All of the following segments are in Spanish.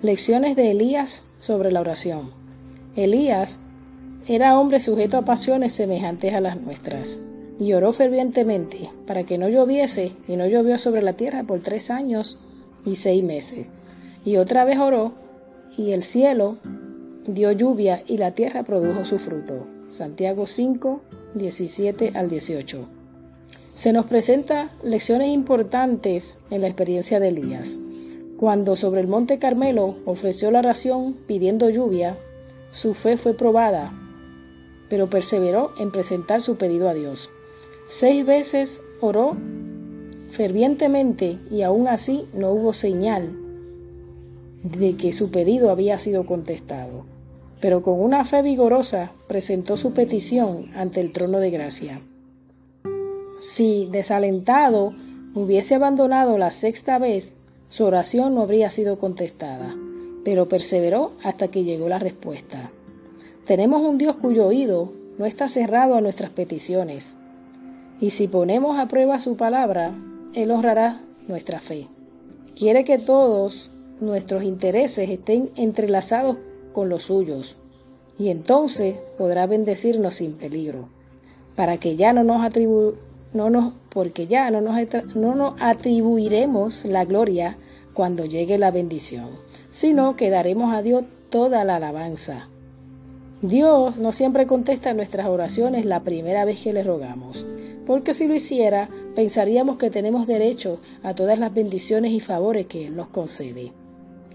Lecciones de Elías sobre la oración. Elías era hombre sujeto a pasiones semejantes a las nuestras, y oró fervientemente para que no lloviese, y no llovió sobre la tierra por tres años y seis meses. Y otra vez oró, y el cielo dio lluvia, y la tierra produjo su fruto. Santiago 5, 17 al 18. Se nos presenta lecciones importantes en la experiencia de Elías. Cuando sobre el monte Carmelo ofreció la oración pidiendo lluvia, su fe fue probada, pero perseveró en presentar su pedido a Dios. Seis veces oró fervientemente y aún así no hubo señal de que su pedido había sido contestado. Pero con una fe vigorosa presentó su petición ante el trono de gracia. Si desalentado hubiese abandonado la sexta vez, su oración no habría sido contestada, pero perseveró hasta que llegó la respuesta. Tenemos un Dios cuyo oído no está cerrado a nuestras peticiones, y si ponemos a prueba su palabra, Él honrará nuestra fe. Quiere que todos nuestros intereses estén entrelazados con los suyos, y entonces podrá bendecirnos sin peligro, para que ya no nos atribu no nos, porque ya no nos, no nos atribuiremos la gloria cuando llegue la bendición, sino que daremos a Dios toda la alabanza. Dios no siempre contesta nuestras oraciones la primera vez que le rogamos, porque si lo hiciera, pensaríamos que tenemos derecho a todas las bendiciones y favores que nos concede.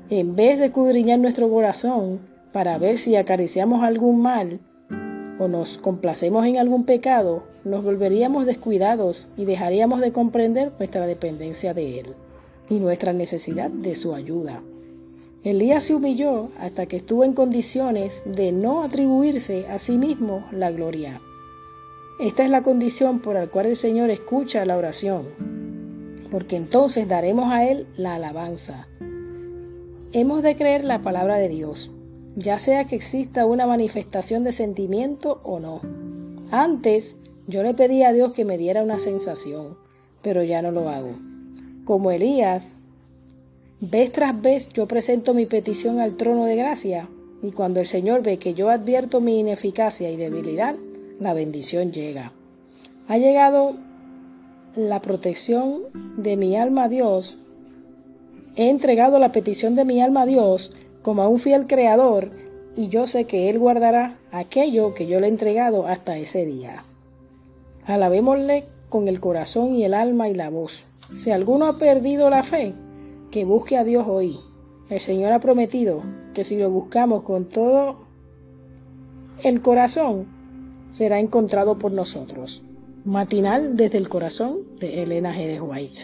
En vez de escudriñar nuestro corazón para ver si acariciamos algún mal, o nos complacemos en algún pecado, nos volveríamos descuidados y dejaríamos de comprender nuestra dependencia de Él y nuestra necesidad de su ayuda. Elías se humilló hasta que estuvo en condiciones de no atribuirse a sí mismo la gloria. Esta es la condición por la cual el Señor escucha la oración, porque entonces daremos a Él la alabanza. Hemos de creer la palabra de Dios, ya sea que exista una manifestación de sentimiento o no. Antes yo le pedí a Dios que me diera una sensación, pero ya no lo hago. Como Elías, vez tras vez yo presento mi petición al trono de gracia y cuando el Señor ve que yo advierto mi ineficacia y debilidad, la bendición llega. Ha llegado la protección de mi alma a Dios. He entregado la petición de mi alma a Dios como a un fiel creador y yo sé que Él guardará aquello que yo le he entregado hasta ese día. Alabémosle con el corazón y el alma y la voz. Si alguno ha perdido la fe, que busque a Dios hoy. El Señor ha prometido que si lo buscamos con todo el corazón, será encontrado por nosotros. Matinal desde el corazón de Elena G. White.